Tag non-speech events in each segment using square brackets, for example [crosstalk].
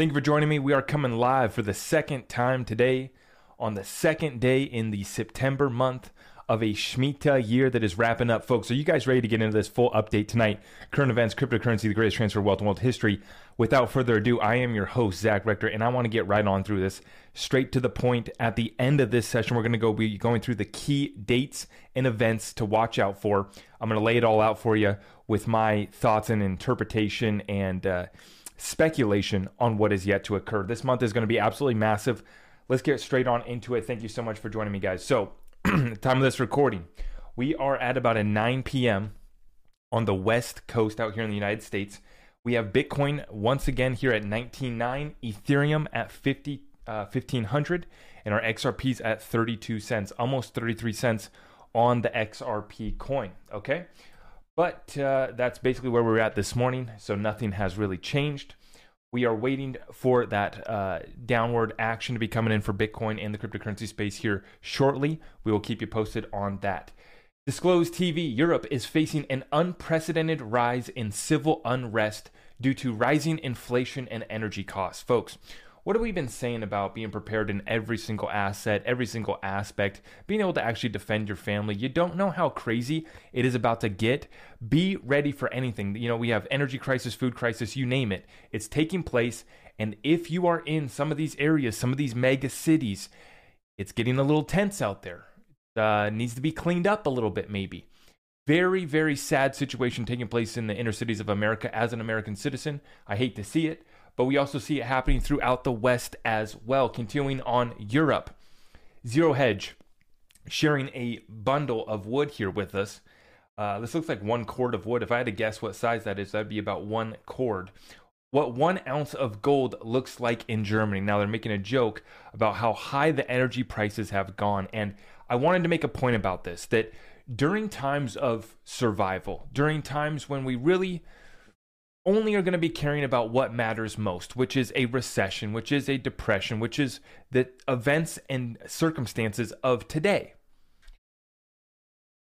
Thank you for joining me. We are coming live for the second time today on the second day in the September month of a Shemitah year that is wrapping up. Folks, are you guys ready to get into this full update tonight? Current events, cryptocurrency, the greatest transfer of wealth in world history. Without further ado, I am your host, Zach Rector, and I want to get right on through this straight to the point. At the end of this session, we're going to go be going through the key dates and events to watch out for. I'm going to lay it all out for you with my thoughts and interpretation and uh, speculation on what is yet to occur. This month is going to be absolutely massive. Let's get straight on into it. Thank you so much for joining me, guys. So, [clears throat] time of this recording, we are at about a 9 p.m. on the West Coast out here in the United States. We have Bitcoin once again here at 19.9, Ethereum at 50, uh, 1500, and our XRPs at 32 cents, almost 33 cents on the XRP coin. Okay. But uh, that's basically where we're at this morning. So nothing has really changed. We are waiting for that uh, downward action to be coming in for Bitcoin and the cryptocurrency space here shortly. We will keep you posted on that. Disclosed TV Europe is facing an unprecedented rise in civil unrest due to rising inflation and energy costs. Folks, what have we been saying about being prepared in every single asset, every single aspect, being able to actually defend your family? You don't know how crazy it is about to get. Be ready for anything. You know, we have energy crisis, food crisis, you name it. It's taking place. And if you are in some of these areas, some of these mega cities, it's getting a little tense out there. Uh, needs to be cleaned up a little bit, maybe. Very, very sad situation taking place in the inner cities of America as an American citizen. I hate to see it but we also see it happening throughout the West as well. Continuing on Europe, Zero Hedge sharing a bundle of wood here with us. Uh, this looks like one cord of wood. If I had to guess what size that is, that'd be about one cord. What one ounce of gold looks like in Germany. Now they're making a joke about how high the energy prices have gone. And I wanted to make a point about this that during times of survival, during times when we really only are going to be caring about what matters most, which is a recession, which is a depression, which is the events and circumstances of today.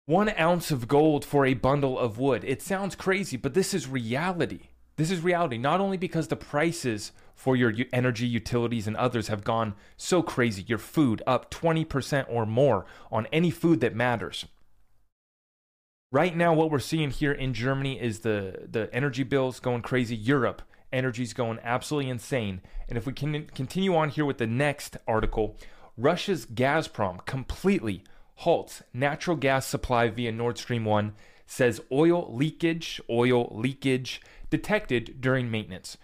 One ounce of gold for a bundle of wood. It sounds crazy, but this is reality. This is reality, not only because the prices for your energy, utilities, and others have gone so crazy, your food up 20% or more on any food that matters. Right now, what we're seeing here in Germany is the, the energy bills going crazy. Europe, energy's going absolutely insane. And if we can continue on here with the next article, Russia's Gazprom completely halts natural gas supply via Nord Stream 1, says oil leakage, oil leakage detected during maintenance.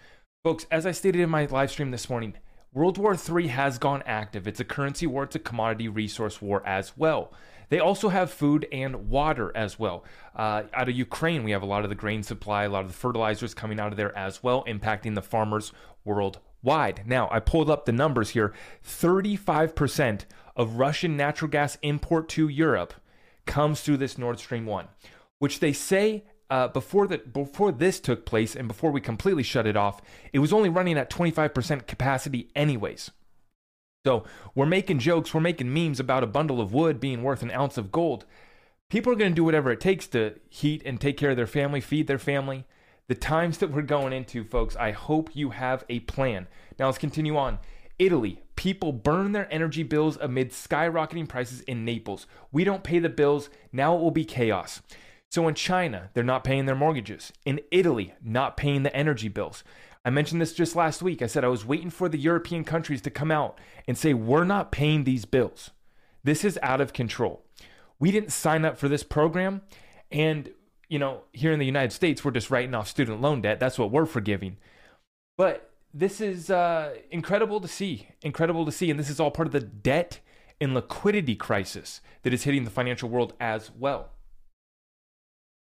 Folks, as I stated in my live stream this morning, World War III has gone active. It's a currency war, it's a commodity resource war as well. They also have food and water as well. Uh, out of Ukraine, we have a lot of the grain supply, a lot of the fertilizers coming out of there as well, impacting the farmers worldwide. Now, I pulled up the numbers here 35% of Russian natural gas import to Europe comes through this Nord Stream 1, which they say uh, before that before this took place and before we completely shut it off, it was only running at 25% capacity anyways. So we're making jokes, we're making memes about a bundle of wood being worth an ounce of gold. People are going to do whatever it takes to heat and take care of their family, feed their family. The times that we're going into, folks, I hope you have a plan. Now let's continue on. Italy, people burn their energy bills amid skyrocketing prices in Naples. We don't pay the bills, now it will be chaos. So in China, they're not paying their mortgages. In Italy, not paying the energy bills. I mentioned this just last week. I said I was waiting for the European countries to come out and say, we're not paying these bills. This is out of control. We didn't sign up for this program. And, you know, here in the United States, we're just writing off student loan debt. That's what we're forgiving. But this is uh, incredible to see. Incredible to see. And this is all part of the debt and liquidity crisis that is hitting the financial world as well.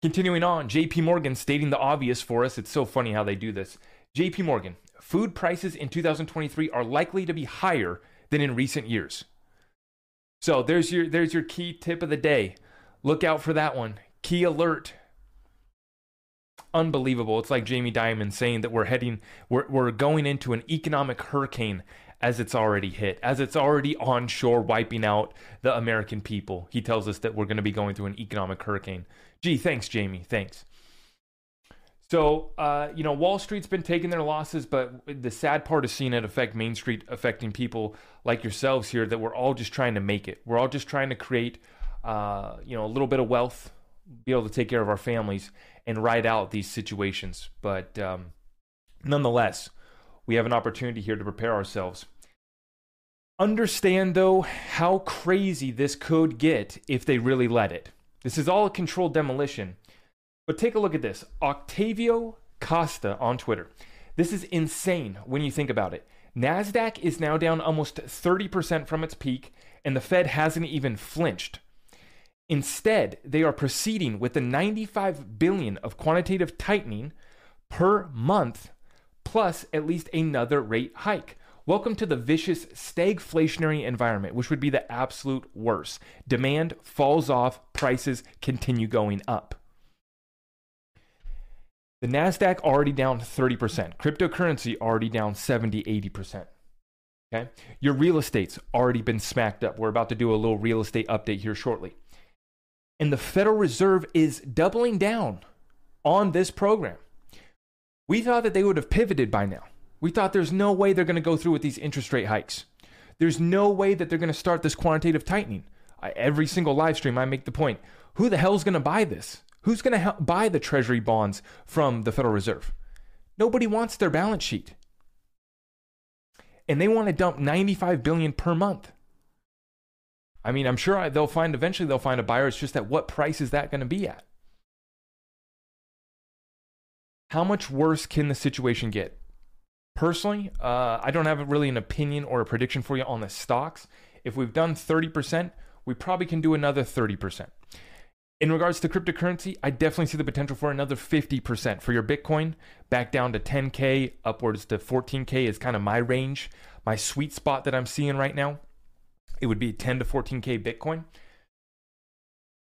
Continuing on, JP Morgan stating the obvious for us. It's so funny how they do this. JP Morgan, food prices in 2023 are likely to be higher than in recent years. So there's your there's your key tip of the day. Look out for that one. Key alert. Unbelievable. It's like Jamie Dimon saying that we're heading we're we're going into an economic hurricane as it's already hit, as it's already onshore wiping out the American people. He tells us that we're going to be going through an economic hurricane. Gee, thanks Jamie. Thanks. So, uh, you know, Wall Street's been taking their losses, but the sad part is seeing it affect Main Street, affecting people like yourselves here that we're all just trying to make it. We're all just trying to create, uh, you know, a little bit of wealth, be able to take care of our families and ride out these situations. But um, nonetheless, we have an opportunity here to prepare ourselves. Understand, though, how crazy this could get if they really let it. This is all a controlled demolition but take a look at this Octavio Costa on Twitter. This is insane when you think about it. NASDAQ is now down almost 30% from its peak, and the Fed hasn't even flinched. Instead, they are proceeding with the 95 billion of quantitative tightening per month, plus at least another rate hike. Welcome to the vicious stagflationary environment, which would be the absolute worst. Demand falls off, prices continue going up. The NASDAQ already down 30%. Cryptocurrency already down 70, 80%. Okay. Your real estate's already been smacked up. We're about to do a little real estate update here shortly. And the Federal Reserve is doubling down on this program. We thought that they would have pivoted by now. We thought there's no way they're going to go through with these interest rate hikes. There's no way that they're going to start this quantitative tightening. I, every single live stream, I make the point who the hell's going to buy this? Who's going to buy the treasury bonds from the Federal Reserve? Nobody wants their balance sheet. And they want to dump 95 billion per month. I mean, I'm sure they'll find eventually they'll find a buyer. It's just at what price is that going to be at? How much worse can the situation get? Personally, uh, I don't have really an opinion or a prediction for you on the stocks. If we've done 30%, we probably can do another 30%. In regards to cryptocurrency, I definitely see the potential for another 50% for your Bitcoin, back down to 10K, upwards to 14K is kind of my range, my sweet spot that I'm seeing right now. It would be 10 to 14K Bitcoin.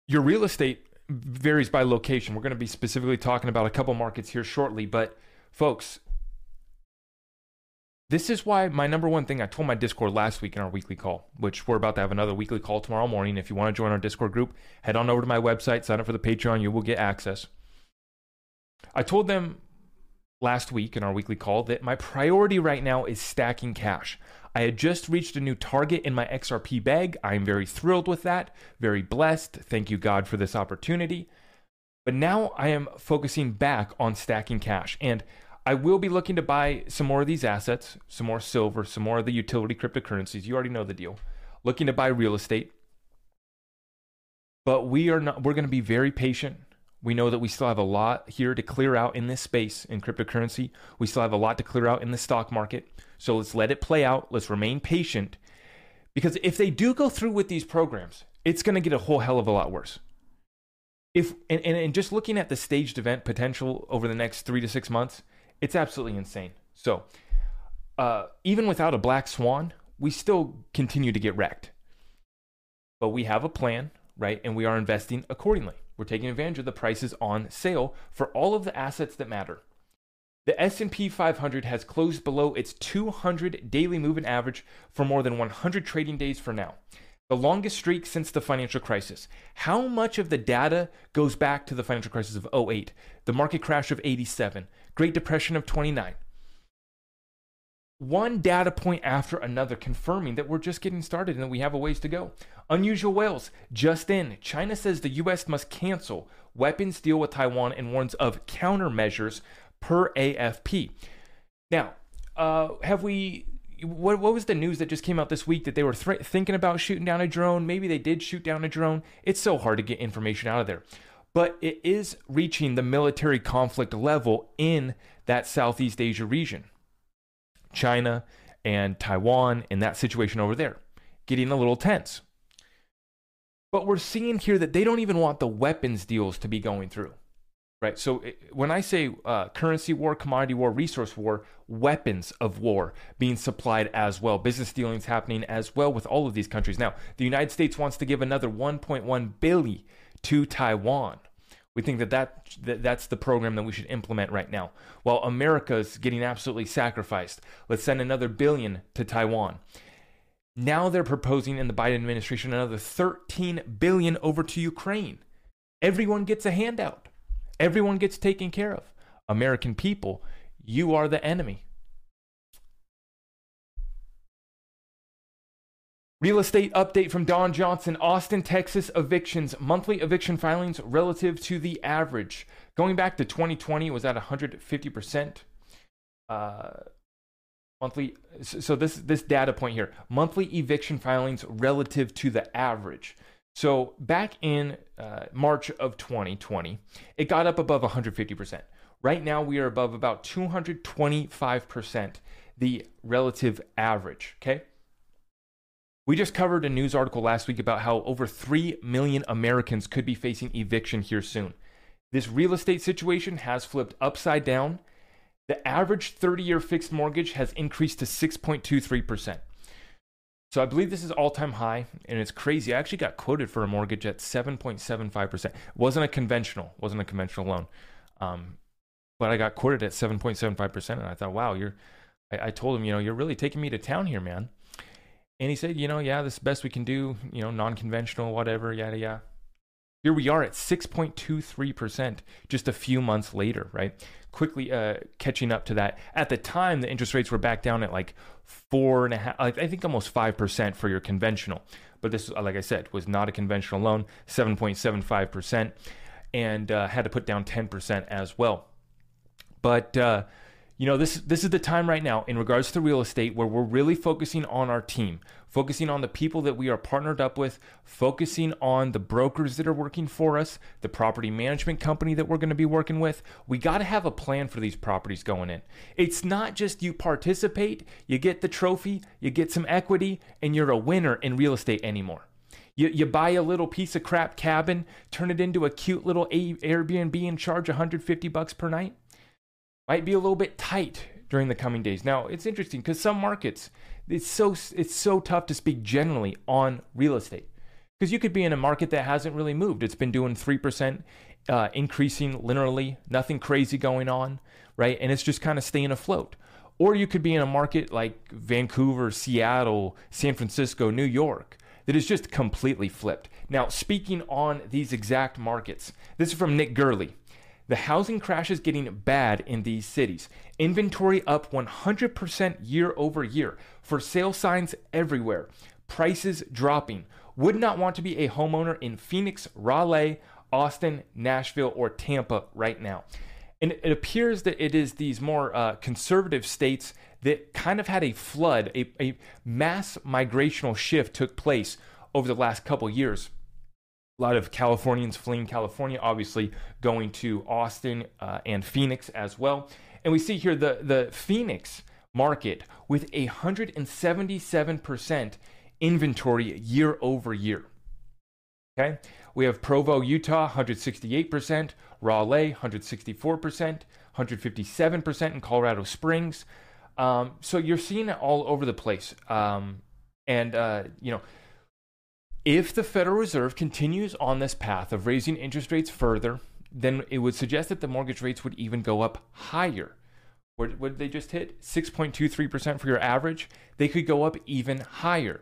Your real estate varies by location. We're going to be specifically talking about a couple markets here shortly, but folks, this is why my number one thing I told my Discord last week in our weekly call, which we're about to have another weekly call tomorrow morning. If you want to join our Discord group, head on over to my website, sign up for the Patreon, you will get access. I told them last week in our weekly call that my priority right now is stacking cash. I had just reached a new target in my XRP bag. I am very thrilled with that, very blessed. Thank you, God, for this opportunity. But now I am focusing back on stacking cash. And I will be looking to buy some more of these assets, some more silver, some more of the utility cryptocurrencies. You already know the deal. Looking to buy real estate. But we are not we're going to be very patient. We know that we still have a lot here to clear out in this space in cryptocurrency. We still have a lot to clear out in the stock market. So let's let it play out. Let's remain patient. Because if they do go through with these programs, it's going to get a whole hell of a lot worse. If and, and, and just looking at the staged event potential over the next three to six months, it's absolutely insane. So, uh, even without a black swan, we still continue to get wrecked. But we have a plan, right? And we are investing accordingly. We're taking advantage of the prices on sale for all of the assets that matter. The S&P 500 has closed below its 200 daily moving average for more than 100 trading days for now. The longest streak since the financial crisis. How much of the data goes back to the financial crisis of 08, the market crash of 87, Great Depression of 29. One data point after another confirming that we're just getting started and that we have a ways to go. Unusual whales, just in. China says the US must cancel weapons deal with Taiwan and warns of countermeasures per AFP. Now, uh, have we what, what was the news that just came out this week that they were th- thinking about shooting down a drone? Maybe they did shoot down a drone. It's so hard to get information out of there but it is reaching the military conflict level in that Southeast Asia region. China and Taiwan and that situation over there getting a little tense. But we're seeing here that they don't even want the weapons deals to be going through. Right. So when I say uh, currency war, commodity war, resource war, weapons of war being supplied as well, business dealings happening as well with all of these countries. Now, the United States wants to give another 1.1 billion to Taiwan. We think that, that, that that's the program that we should implement right now. While America's getting absolutely sacrificed, let's send another billion to Taiwan. Now they're proposing in the Biden administration another 13 billion over to Ukraine. Everyone gets a handout. Everyone gets taken care of. American people, you are the enemy. Real estate update from Don Johnson. Austin, Texas evictions, monthly eviction filings relative to the average. Going back to 2020, it was at 150%. Uh, monthly, so this, this data point here monthly eviction filings relative to the average. So back in uh, March of 2020, it got up above 150%. Right now, we are above about 225%, the relative average. Okay. We just covered a news article last week about how over 3 million Americans could be facing eviction here soon. This real estate situation has flipped upside down. The average 30 year fixed mortgage has increased to 6.23%. So I believe this is all time high, and it's crazy. I actually got quoted for a mortgage at 7.75%. It wasn't a conventional, wasn't a conventional loan, um, but I got quoted at 7.75%, and I thought, wow, you're. I, I told him, you know, you're really taking me to town here, man. And he said, you know, yeah, this is best we can do, you know, non conventional, whatever, yada, yada. Here we are at 6.23% just a few months later, right? Quickly uh, catching up to that. At the time, the interest rates were back down at like four and a half, I think almost 5% for your conventional. But this, like I said, was not a conventional loan, 7.75%, and uh, had to put down 10% as well. But, uh, you know this this is the time right now in regards to real estate where we're really focusing on our team focusing on the people that we are partnered up with focusing on the brokers that are working for us the property management company that we're going to be working with. We got to have a plan for these properties going in. It's not just you participate you get the trophy you get some equity and you're a winner in real estate anymore. You, you buy a little piece of crap cabin turn it into a cute little airbnb and charge 150 bucks per night might be a little bit tight during the coming days. Now, it's interesting because some markets, it's so it's so tough to speak generally on real estate because you could be in a market that hasn't really moved. It's been doing three percent, uh, increasing linearly, nothing crazy going on, right? And it's just kind of staying afloat. Or you could be in a market like Vancouver, Seattle, San Francisco, New York that is just completely flipped. Now, speaking on these exact markets, this is from Nick Gerli. The housing crash is getting bad in these cities. Inventory up 100% year over year. For sale signs everywhere. Prices dropping. Would not want to be a homeowner in Phoenix, Raleigh, Austin, Nashville, or Tampa right now. And it appears that it is these more uh, conservative states that kind of had a flood, a, a mass migrational shift took place over the last couple years a lot of Californians fleeing California, obviously going to Austin uh, and Phoenix as well. And we see here the, the Phoenix market with a 177% inventory year over year. Okay, we have Provo, Utah, 168%, Raleigh, 164%, 157% in Colorado Springs. Um, so you're seeing it all over the place. Um, and, uh, you know, if the Federal Reserve continues on this path of raising interest rates further, then it would suggest that the mortgage rates would even go up higher. What, did they just hit? 6.23% for your average. They could go up even higher.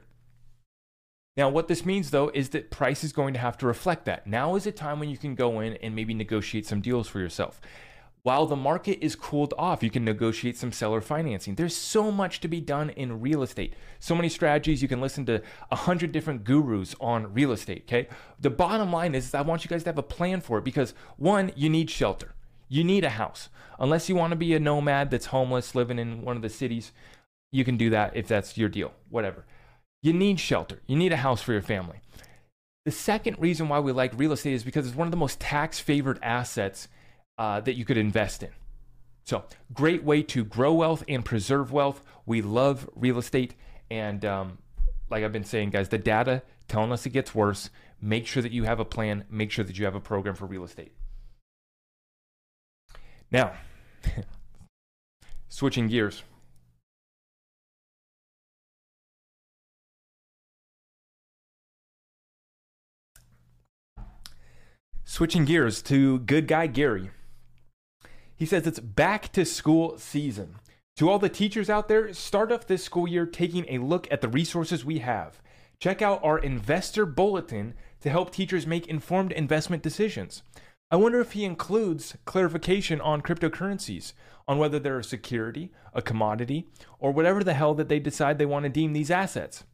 Now, what this means though is that price is going to have to reflect that. Now is a time when you can go in and maybe negotiate some deals for yourself. While the market is cooled off, you can negotiate some seller financing. There's so much to be done in real estate. So many strategies. You can listen to a hundred different gurus on real estate. Okay. The bottom line is, I want you guys to have a plan for it because one, you need shelter. You need a house. Unless you want to be a nomad that's homeless living in one of the cities, you can do that if that's your deal. Whatever. You need shelter. You need a house for your family. The second reason why we like real estate is because it's one of the most tax favored assets uh, that you could invest in. So, great way to grow wealth and preserve wealth. We love real estate. And um, like I've been saying, guys, the data telling us it gets worse. Make sure that you have a plan, make sure that you have a program for real estate. Now, [laughs] switching gears. Switching gears to good guy Gary. He says it's back to school season. To all the teachers out there, start off this school year taking a look at the resources we have. Check out our investor bulletin to help teachers make informed investment decisions. I wonder if he includes clarification on cryptocurrencies, on whether they're a security, a commodity, or whatever the hell that they decide they want to deem these assets.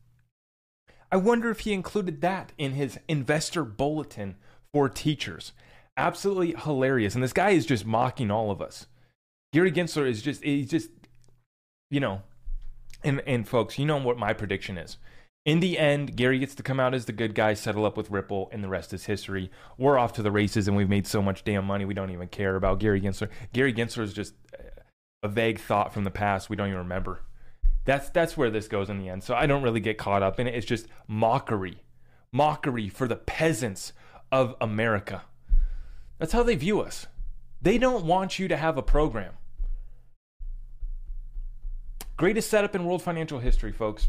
I wonder if he included that in his investor bulletin for teachers. Absolutely hilarious. And this guy is just mocking all of us. Gary Gensler is just, he's just, you know, and, and folks, you know what my prediction is. In the end, Gary gets to come out as the good guy, settle up with Ripple, and the rest is history. We're off to the races, and we've made so much damn money, we don't even care about Gary Gensler. Gary Gensler is just a vague thought from the past we don't even remember. That's that's where this goes in the end. So I don't really get caught up in it. It's just mockery, mockery for the peasants of America. That's how they view us. They don't want you to have a program. Greatest setup in world financial history, folks.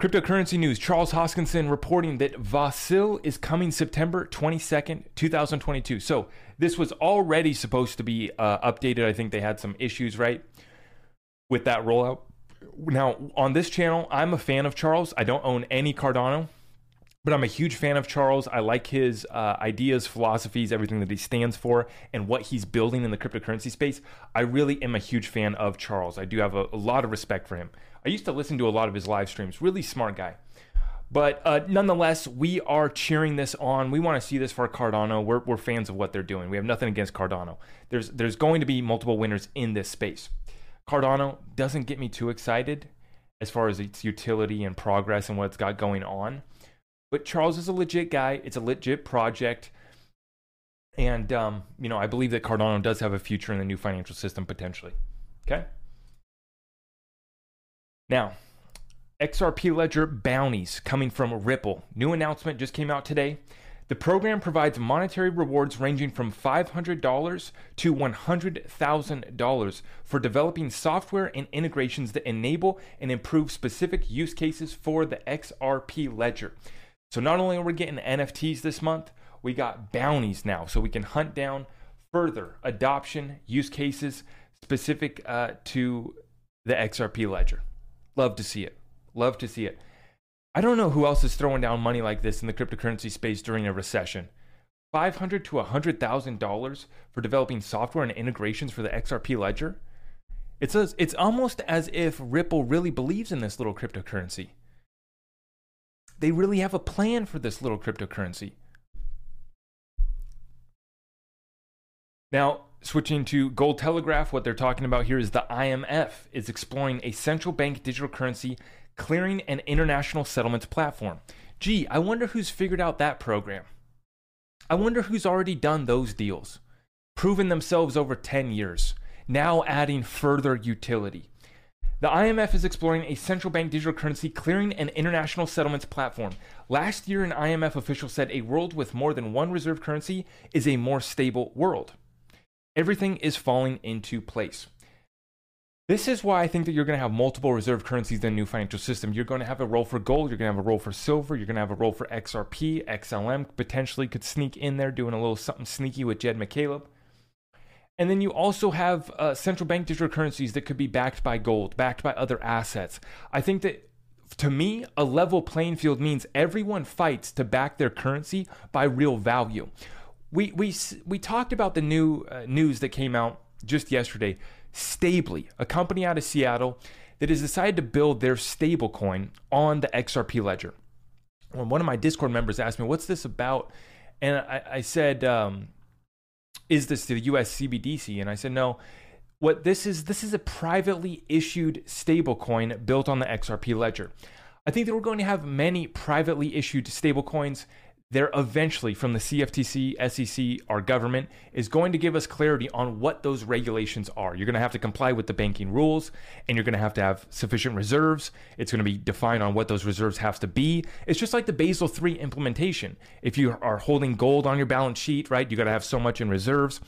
Cryptocurrency news Charles Hoskinson reporting that Vasil is coming September 22nd, 2022. So this was already supposed to be uh, updated. I think they had some issues, right, with that rollout. Now, on this channel, I'm a fan of Charles. I don't own any Cardano, but I'm a huge fan of Charles. I like his uh, ideas, philosophies, everything that he stands for, and what he's building in the cryptocurrency space. I really am a huge fan of Charles. I do have a, a lot of respect for him. I used to listen to a lot of his live streams. Really smart guy. But uh, nonetheless, we are cheering this on. We want to see this for Cardano. We're, we're fans of what they're doing. We have nothing against Cardano. There's there's going to be multiple winners in this space. Cardano doesn't get me too excited as far as its utility and progress and what it's got going on. But Charles is a legit guy. It's a legit project. And, um, you know, I believe that Cardano does have a future in the new financial system potentially. Okay? Now, XRP Ledger bounties coming from Ripple. New announcement just came out today. The program provides monetary rewards ranging from $500 to $100,000 for developing software and integrations that enable and improve specific use cases for the XRP Ledger. So, not only are we getting NFTs this month, we got bounties now. So, we can hunt down further adoption use cases specific uh, to the XRP Ledger. Love to see it. Love to see it. I don't know who else is throwing down money like this in the cryptocurrency space during a recession. Five hundred to hundred thousand dollars for developing software and integrations for the XRP ledger. It says it's almost as if Ripple really believes in this little cryptocurrency. They really have a plan for this little cryptocurrency. Now, switching to Gold Telegraph, what they're talking about here is the IMF is exploring a central bank digital currency clearing and international settlements platform. Gee, I wonder who's figured out that program. I wonder who's already done those deals, proven themselves over 10 years, now adding further utility. The IMF is exploring a central bank digital currency clearing and international settlements platform. Last year, an IMF official said a world with more than one reserve currency is a more stable world everything is falling into place. This is why I think that you're going to have multiple reserve currencies in the new financial system. You're going to have a role for gold, you're going to have a role for silver, you're going to have a role for XRP, XLM potentially could sneak in there doing a little something sneaky with Jed McCaleb. And then you also have uh, central bank digital currencies that could be backed by gold, backed by other assets. I think that to me, a level playing field means everyone fights to back their currency by real value we we we talked about the new uh, news that came out just yesterday. Stably, a company out of Seattle that has decided to build their stablecoin on the XRP ledger. When one of my Discord members asked me, "What's this about?" and I, I said, um, "Is this the U.S. CBDC?" And I said, "No." What this is, this is a privately issued stablecoin built on the XRP ledger. I think that we're going to have many privately issued stablecoins there eventually from the CFTC, SEC, our government is going to give us clarity on what those regulations are. You're going to have to comply with the banking rules and you're going to have to have sufficient reserves. It's going to be defined on what those reserves have to be. It's just like the Basel III implementation. If you are holding gold on your balance sheet, right, you got to have so much in reserves.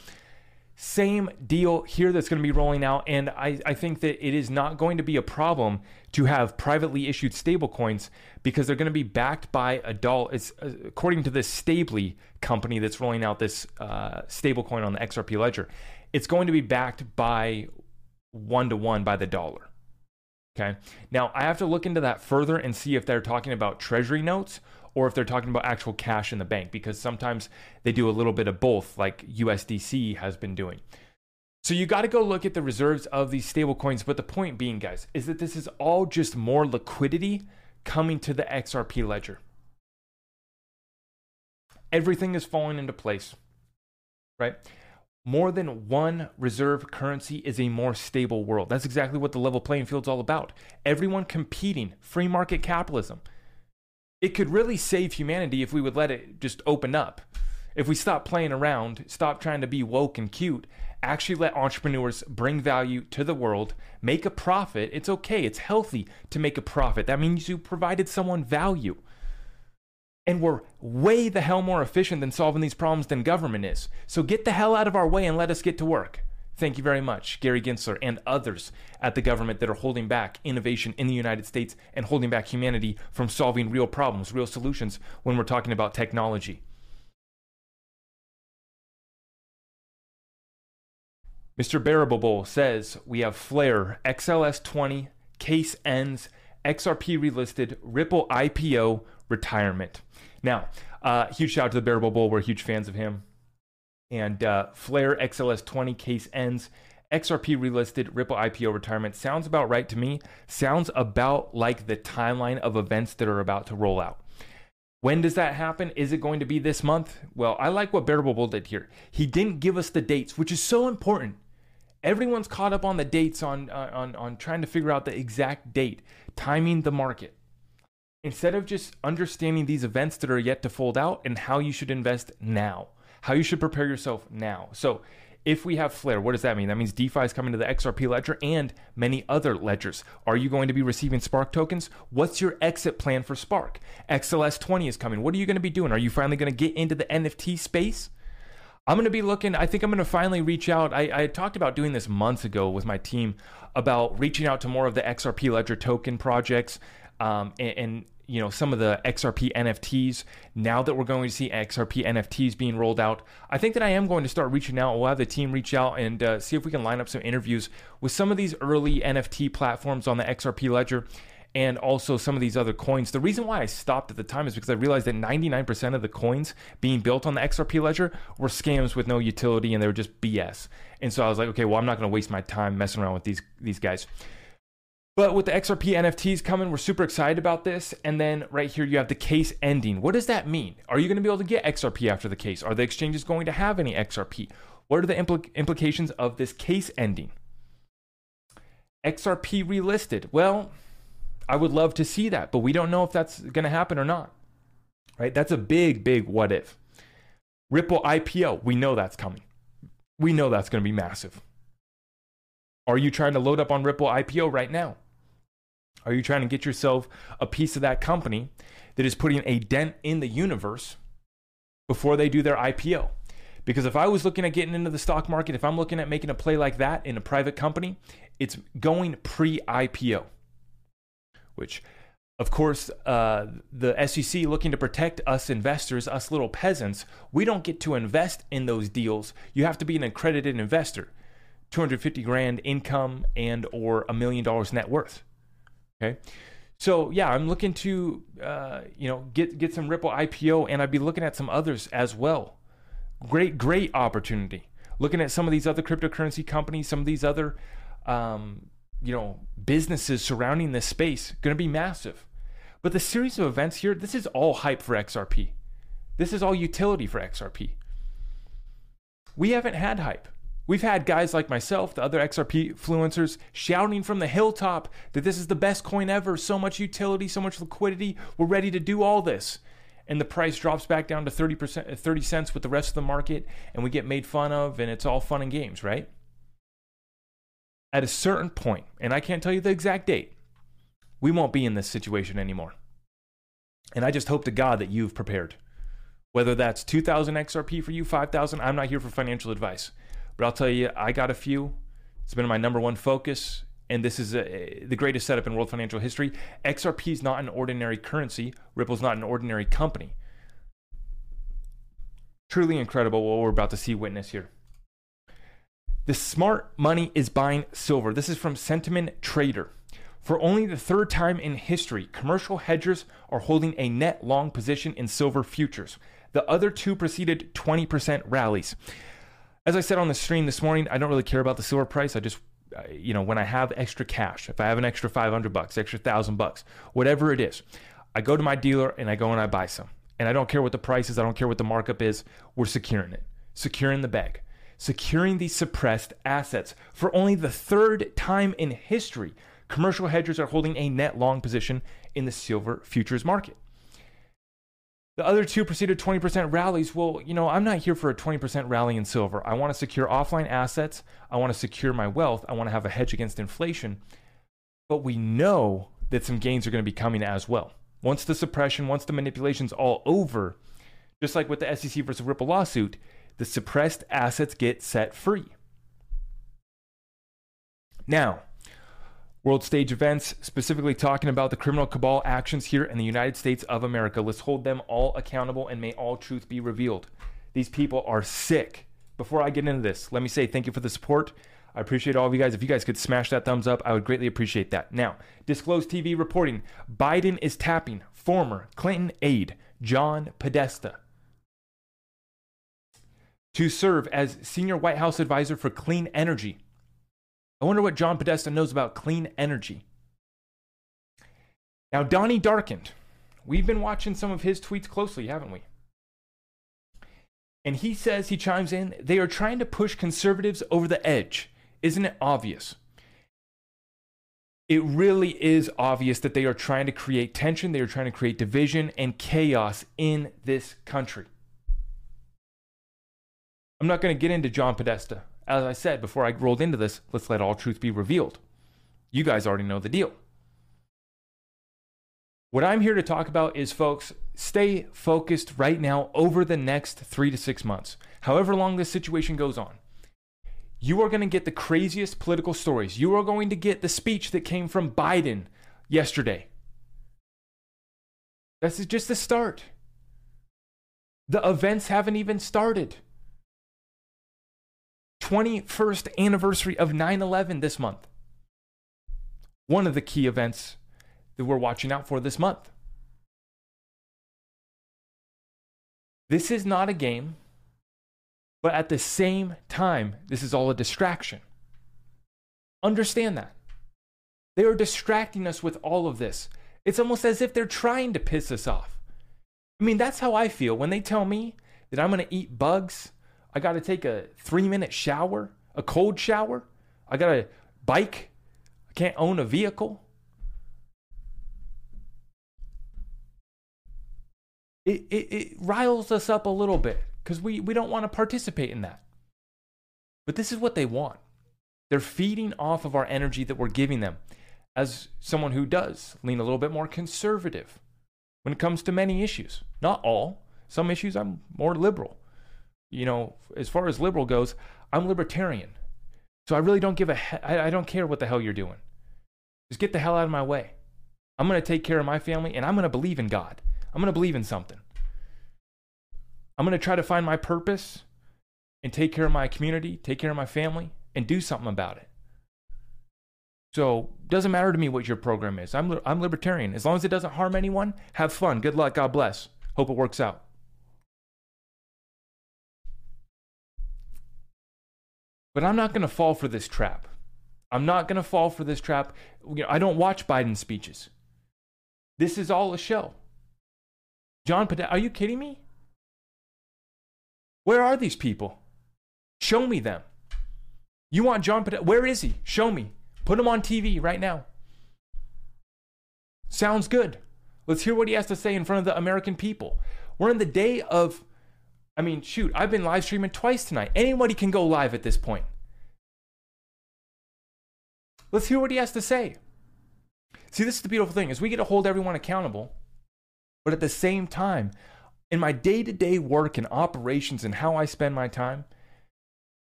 Same deal here that's going to be rolling out. And I, I think that it is not going to be a problem to have privately issued stablecoins because they're going to be backed by adult. It's uh, according to this Stably company that's rolling out this uh, stablecoin on the XRP ledger. It's going to be backed by one to one by the dollar. Okay. Now, I have to look into that further and see if they're talking about treasury notes or if they're talking about actual cash in the bank because sometimes they do a little bit of both, like USDC has been doing. So you got to go look at the reserves of these stable coins. But the point being, guys, is that this is all just more liquidity coming to the XRP ledger. Everything is falling into place, right? More than one reserve currency is a more stable world. That's exactly what the level playing field's all about. Everyone competing, free market capitalism. It could really save humanity if we would let it just open up. If we stop playing around, stop trying to be woke and cute, actually let entrepreneurs bring value to the world, make a profit. It's okay, it's healthy to make a profit. That means you provided someone value. And we're way the hell more efficient than solving these problems than government is. So get the hell out of our way and let us get to work. Thank you very much, Gary Gensler and others at the government that are holding back innovation in the United States and holding back humanity from solving real problems, real solutions when we're talking about technology. Mr. Bearable Bull says we have Flare, XLS20, case ends, XRP relisted, Ripple IPO, retirement. Now, uh, huge shout out to the Bearable Bull. We're huge fans of him. And uh, Flare XLS20 case ends. XRP relisted, Ripple IPO retirement. Sounds about right to me. Sounds about like the timeline of events that are about to roll out. When does that happen? Is it going to be this month? Well, I like what Bearable Bull did here. He didn't give us the dates, which is so important. Everyone's caught up on the dates on, uh, on, on trying to figure out the exact date, timing the market instead of just understanding these events that are yet to fold out and how you should invest now, how you should prepare yourself now. So, if we have Flare, what does that mean? That means DeFi is coming to the XRP ledger and many other ledgers. Are you going to be receiving Spark tokens? What's your exit plan for Spark? XLS20 is coming. What are you going to be doing? Are you finally going to get into the NFT space? I'm going to be looking, I think I'm going to finally reach out. I, I talked about doing this months ago with my team about reaching out to more of the XRP ledger token projects um, and, and you know some of the XRP NFTs. Now that we're going to see XRP NFTs being rolled out, I think that I am going to start reaching out. We'll have the team reach out and uh, see if we can line up some interviews with some of these early NFT platforms on the XRP ledger. And also some of these other coins. The reason why I stopped at the time is because I realized that 99% of the coins being built on the XRP ledger were scams with no utility and they were just BS. And so I was like, okay, well, I'm not going to waste my time messing around with these these guys. But with the XRP NFTs coming, we're super excited about this. And then right here, you have the case ending. What does that mean? Are you going to be able to get XRP after the case? Are the exchanges going to have any XRP? What are the impl- implications of this case ending? XRP relisted. Well, I would love to see that, but we don't know if that's going to happen or not. Right? That's a big, big what if. Ripple IPO, we know that's coming. We know that's going to be massive. Are you trying to load up on Ripple IPO right now? Are you trying to get yourself a piece of that company that is putting a dent in the universe before they do their IPO? Because if I was looking at getting into the stock market, if I'm looking at making a play like that in a private company, it's going pre IPO, which of course, uh, the SEC looking to protect us investors, us little peasants, we don't get to invest in those deals. You have to be an accredited investor. 250 grand income and or a million dollars net worth. Okay. So yeah, I'm looking to uh, you know get get some Ripple IPO, and I'd be looking at some others as well. Great, great opportunity. Looking at some of these other cryptocurrency companies, some of these other um, you know businesses surrounding this space, going to be massive. But the series of events here, this is all hype for XRP. This is all utility for XRP. We haven't had hype. We've had guys like myself, the other XRP influencers, shouting from the hilltop that this is the best coin ever, so much utility, so much liquidity, we're ready to do all this. And the price drops back down to 30%, uh, 30 cents with the rest of the market, and we get made fun of, and it's all fun and games, right? At a certain point, and I can't tell you the exact date, we won't be in this situation anymore. And I just hope to God that you've prepared. Whether that's 2,000 XRP for you, 5,000, I'm not here for financial advice. But I'll tell you, I got a few. It's been my number one focus, and this is a, the greatest setup in world financial history. XRP is not an ordinary currency. Ripple's not an ordinary company. Truly incredible what we're about to see witness here. The smart money is buying silver. This is from Sentiment Trader. For only the third time in history, commercial hedgers are holding a net long position in silver futures. The other two preceded 20% rallies. As I said on the stream this morning, I don't really care about the silver price. I just you know, when I have extra cash, if I have an extra 500 bucks, extra 1000 bucks, whatever it is, I go to my dealer and I go and I buy some. And I don't care what the price is, I don't care what the markup is, we're securing it. Securing the bag. Securing these suppressed assets. For only the third time in history, commercial hedgers are holding a net long position in the silver futures market. The other two preceded 20% rallies. Well, you know, I'm not here for a 20% rally in silver. I want to secure offline assets. I want to secure my wealth. I want to have a hedge against inflation. But we know that some gains are going to be coming as well. Once the suppression, once the manipulation's all over, just like with the SEC versus Ripple lawsuit, the suppressed assets get set free. Now, world stage events, specifically talking about the criminal cabal actions here in the United States of America. Let's hold them all accountable and may all truth be revealed. These people are sick. Before I get into this, let me say thank you for the support. I appreciate all of you guys. If you guys could smash that thumbs up, I would greatly appreciate that. Now, Disclosed TV reporting Biden is tapping former Clinton aide John Podesta to serve as senior White House advisor for clean energy. I wonder what John Podesta knows about clean energy. Now, Donnie Darkened, we've been watching some of his tweets closely, haven't we? And he says, he chimes in, they are trying to push conservatives over the edge. Isn't it obvious? It really is obvious that they are trying to create tension, they are trying to create division and chaos in this country. I'm not going to get into John Podesta as I said before I rolled into this, let's let all truth be revealed. You guys already know the deal. What I'm here to talk about is, folks, stay focused right now over the next three to six months, however long this situation goes on. You are going to get the craziest political stories. You are going to get the speech that came from Biden yesterday. This is just the start. The events haven't even started. 21st anniversary of 9 11 this month. One of the key events that we're watching out for this month. This is not a game, but at the same time, this is all a distraction. Understand that. They are distracting us with all of this. It's almost as if they're trying to piss us off. I mean, that's how I feel when they tell me that I'm going to eat bugs I got to take a three minute shower, a cold shower. I got to bike. I can't own a vehicle. It, it, it riles us up a little bit because we, we don't want to participate in that. But this is what they want. They're feeding off of our energy that we're giving them as someone who does lean a little bit more conservative when it comes to many issues. Not all. Some issues I'm more liberal you know, as far as liberal goes, I'm libertarian. So I really don't give a he- I, I don't care what the hell you're doing. Just get the hell out of my way. I'm going to take care of my family and I'm going to believe in God. I'm going to believe in something. I'm going to try to find my purpose and take care of my community, take care of my family, and do something about it. So, doesn't matter to me what your program is. I'm I'm libertarian. As long as it doesn't harm anyone, have fun. Good luck. God bless. Hope it works out. But I'm not going to fall for this trap. I'm not going to fall for this trap. You know, I don't watch Biden speeches. This is all a show. John Podesta, are you kidding me? Where are these people? Show me them. You want John Podesta? Where is he? Show me. Put him on TV right now. Sounds good. Let's hear what he has to say in front of the American people. We're in the day of I mean, shoot, I've been live streaming twice tonight. Anybody can go live at this point. Let's hear what he has to say. See, this is the beautiful thing is we get to hold everyone accountable, but at the same time, in my day-to-day work and operations and how I spend my time,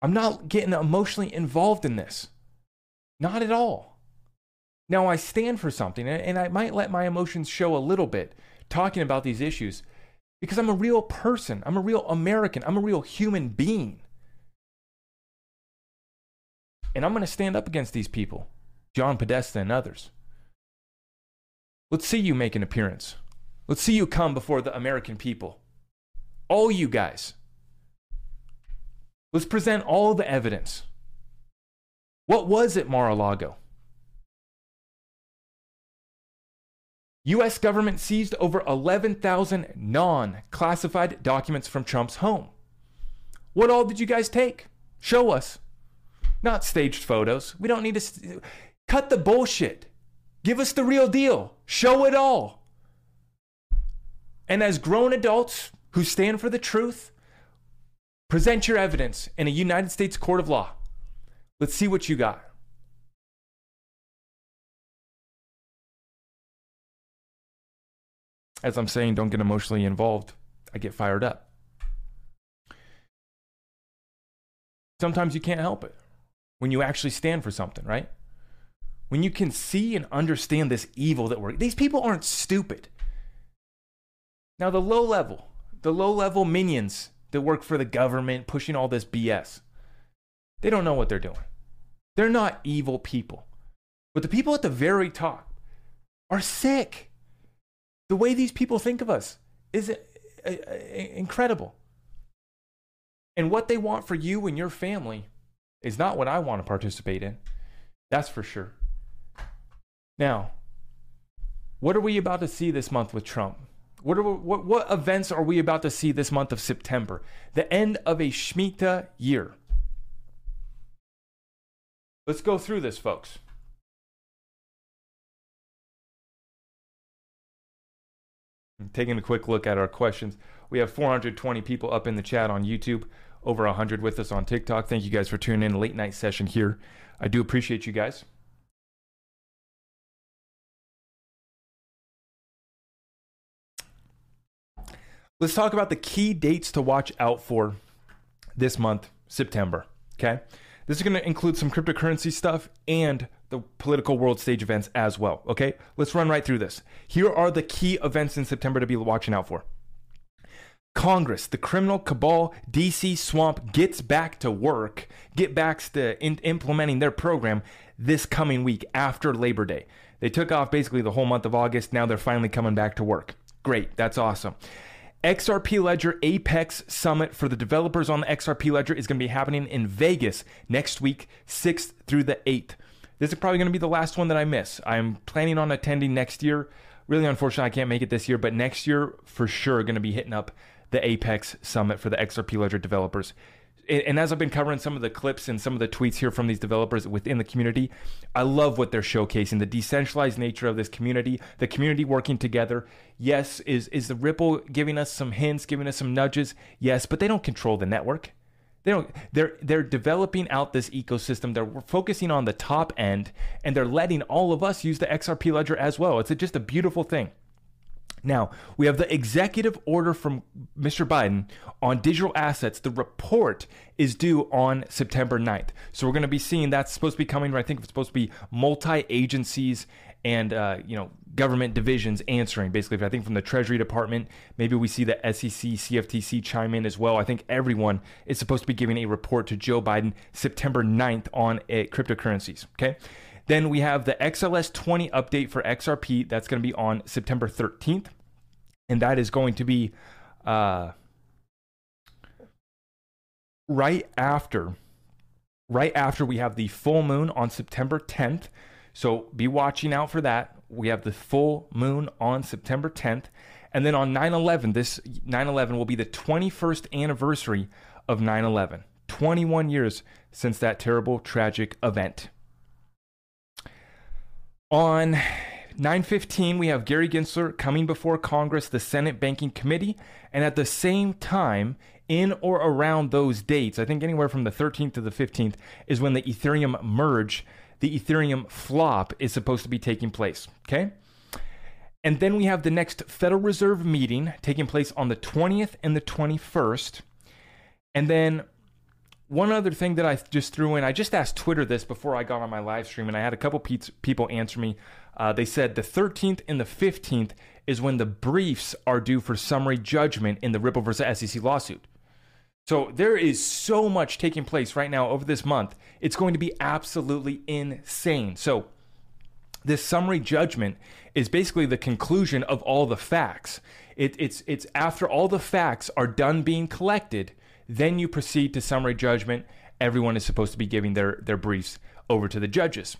I'm not getting emotionally involved in this. Not at all. Now I stand for something and I might let my emotions show a little bit talking about these issues because I'm a real person. I'm a real American. I'm a real human being. And I'm going to stand up against these people, John Podesta and others. Let's see you make an appearance. Let's see you come before the American people. All you guys. Let's present all the evidence. What was it, Mar a Lago? US government seized over 11,000 non classified documents from Trump's home. What all did you guys take? Show us. Not staged photos. We don't need to st- cut the bullshit. Give us the real deal. Show it all. And as grown adults who stand for the truth, present your evidence in a United States court of law. Let's see what you got. As I'm saying, don't get emotionally involved. I get fired up. Sometimes you can't help it when you actually stand for something, right? When you can see and understand this evil that we're these people aren't stupid. Now the low level, the low level minions that work for the government pushing all this BS. They don't know what they're doing. They're not evil people. But the people at the very top are sick. The way these people think of us is uh, uh, incredible. And what they want for you and your family is not what I want to participate in. That's for sure. Now, what are we about to see this month with Trump? What, are we, what, what events are we about to see this month of September? The end of a Shemitah year. Let's go through this, folks. Taking a quick look at our questions. We have 420 people up in the chat on YouTube, over 100 with us on TikTok. Thank you guys for tuning in. Late night session here. I do appreciate you guys. Let's talk about the key dates to watch out for this month, September. Okay. This is going to include some cryptocurrency stuff and the political world stage events as well. Okay. Let's run right through this. Here are the key events in September to be watching out for. Congress, the criminal cabal, DC swamp gets back to work, get back to in- implementing their program this coming week after Labor Day. They took off basically the whole month of August. Now they're finally coming back to work. Great. That's awesome. XRP Ledger Apex Summit for the developers on the XRP Ledger is going to be happening in Vegas next week, 6th through the 8th. This is probably going to be the last one that I miss. I'm planning on attending next year. Really, unfortunately, I can't make it this year, but next year for sure going to be hitting up the Apex Summit for the XRP Ledger developers and as I've been covering some of the clips and some of the tweets here from these developers within the community, I love what they're showcasing the decentralized nature of this community, the community working together. Yes, is is the Ripple giving us some hints, giving us some nudges? Yes, but they don't control the network. They don't. They're they're developing out this ecosystem. They're focusing on the top end, and they're letting all of us use the XRP ledger as well. It's a, just a beautiful thing. Now, we have the executive order from Mr. Biden on digital assets. The report is due on September 9th. So we're going to be seeing that's supposed to be coming, I think it's supposed to be multi agencies and uh, you know government divisions answering basically i think from the treasury department maybe we see the sec cftc chime in as well i think everyone is supposed to be giving a report to joe biden september 9th on uh, cryptocurrencies okay then we have the XLS 20 update for XRP. That's going to be on September 13th. And that is going to be uh, right after right after we have the full moon on September 10th. So be watching out for that. We have the full moon on September 10th. And then on 9 11, this 9 11 will be the 21st anniversary of 9 11. 21 years since that terrible, tragic event. On 9:15 we have Gary Gensler coming before Congress, the Senate Banking Committee, and at the same time in or around those dates, I think anywhere from the 13th to the 15th is when the Ethereum merge, the Ethereum flop is supposed to be taking place, okay? And then we have the next Federal Reserve meeting taking place on the 20th and the 21st. And then one other thing that I just threw in, I just asked Twitter this before I got on my live stream, and I had a couple people answer me. Uh, they said the 13th and the 15th is when the briefs are due for summary judgment in the Ripple versus SEC lawsuit. So there is so much taking place right now over this month. It's going to be absolutely insane. So this summary judgment is basically the conclusion of all the facts. It, it's it's after all the facts are done being collected, then you proceed to summary judgment. Everyone is supposed to be giving their their briefs over to the judges.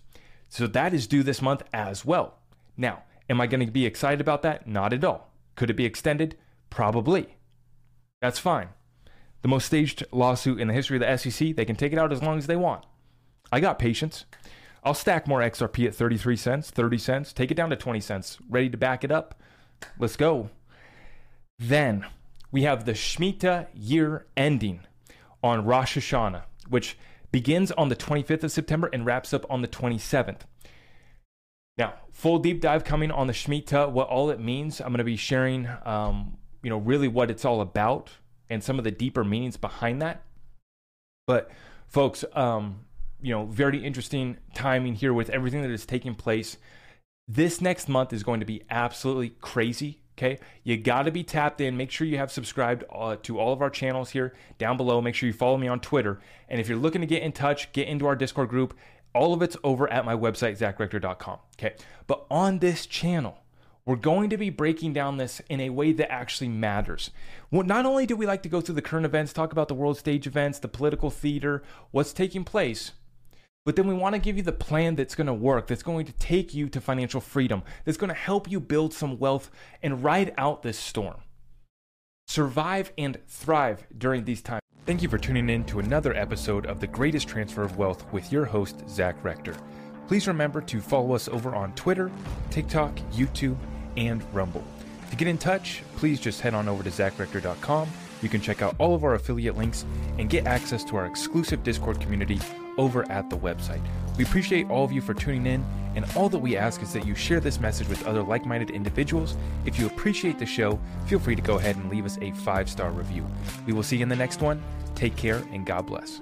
So that is due this month as well. Now, am I going to be excited about that? Not at all. Could it be extended? Probably. That's fine. The most staged lawsuit in the history of the SEC, they can take it out as long as they want. I got patience. I'll stack more XRP at 33 cents, 30 cents, take it down to 20 cents, ready to back it up. Let's go. Then we have the Shemitah year ending on Rosh Hashanah, which begins on the 25th of September and wraps up on the 27th. Now, full deep dive coming on the Shemitah, what all it means. I'm going to be sharing, um, you know, really what it's all about and some of the deeper meanings behind that. But, folks, um, you know, very interesting timing here with everything that is taking place. This next month is going to be absolutely crazy. Okay, you got to be tapped in. Make sure you have subscribed uh, to all of our channels here down below. Make sure you follow me on Twitter. And if you're looking to get in touch, get into our Discord group. All of it's over at my website, zachrector.com. Okay, but on this channel, we're going to be breaking down this in a way that actually matters. Well, not only do we like to go through the current events, talk about the world stage events, the political theater, what's taking place, but then we want to give you the plan that's going to work, that's going to take you to financial freedom, that's going to help you build some wealth and ride out this storm. Survive and thrive during these times. Thank you for tuning in to another episode of The Greatest Transfer of Wealth with your host, Zach Rector. Please remember to follow us over on Twitter, TikTok, YouTube, and Rumble. To get in touch, please just head on over to zachrector.com. You can check out all of our affiliate links and get access to our exclusive Discord community over at the website. We appreciate all of you for tuning in, and all that we ask is that you share this message with other like minded individuals. If you appreciate the show, feel free to go ahead and leave us a five star review. We will see you in the next one. Take care, and God bless.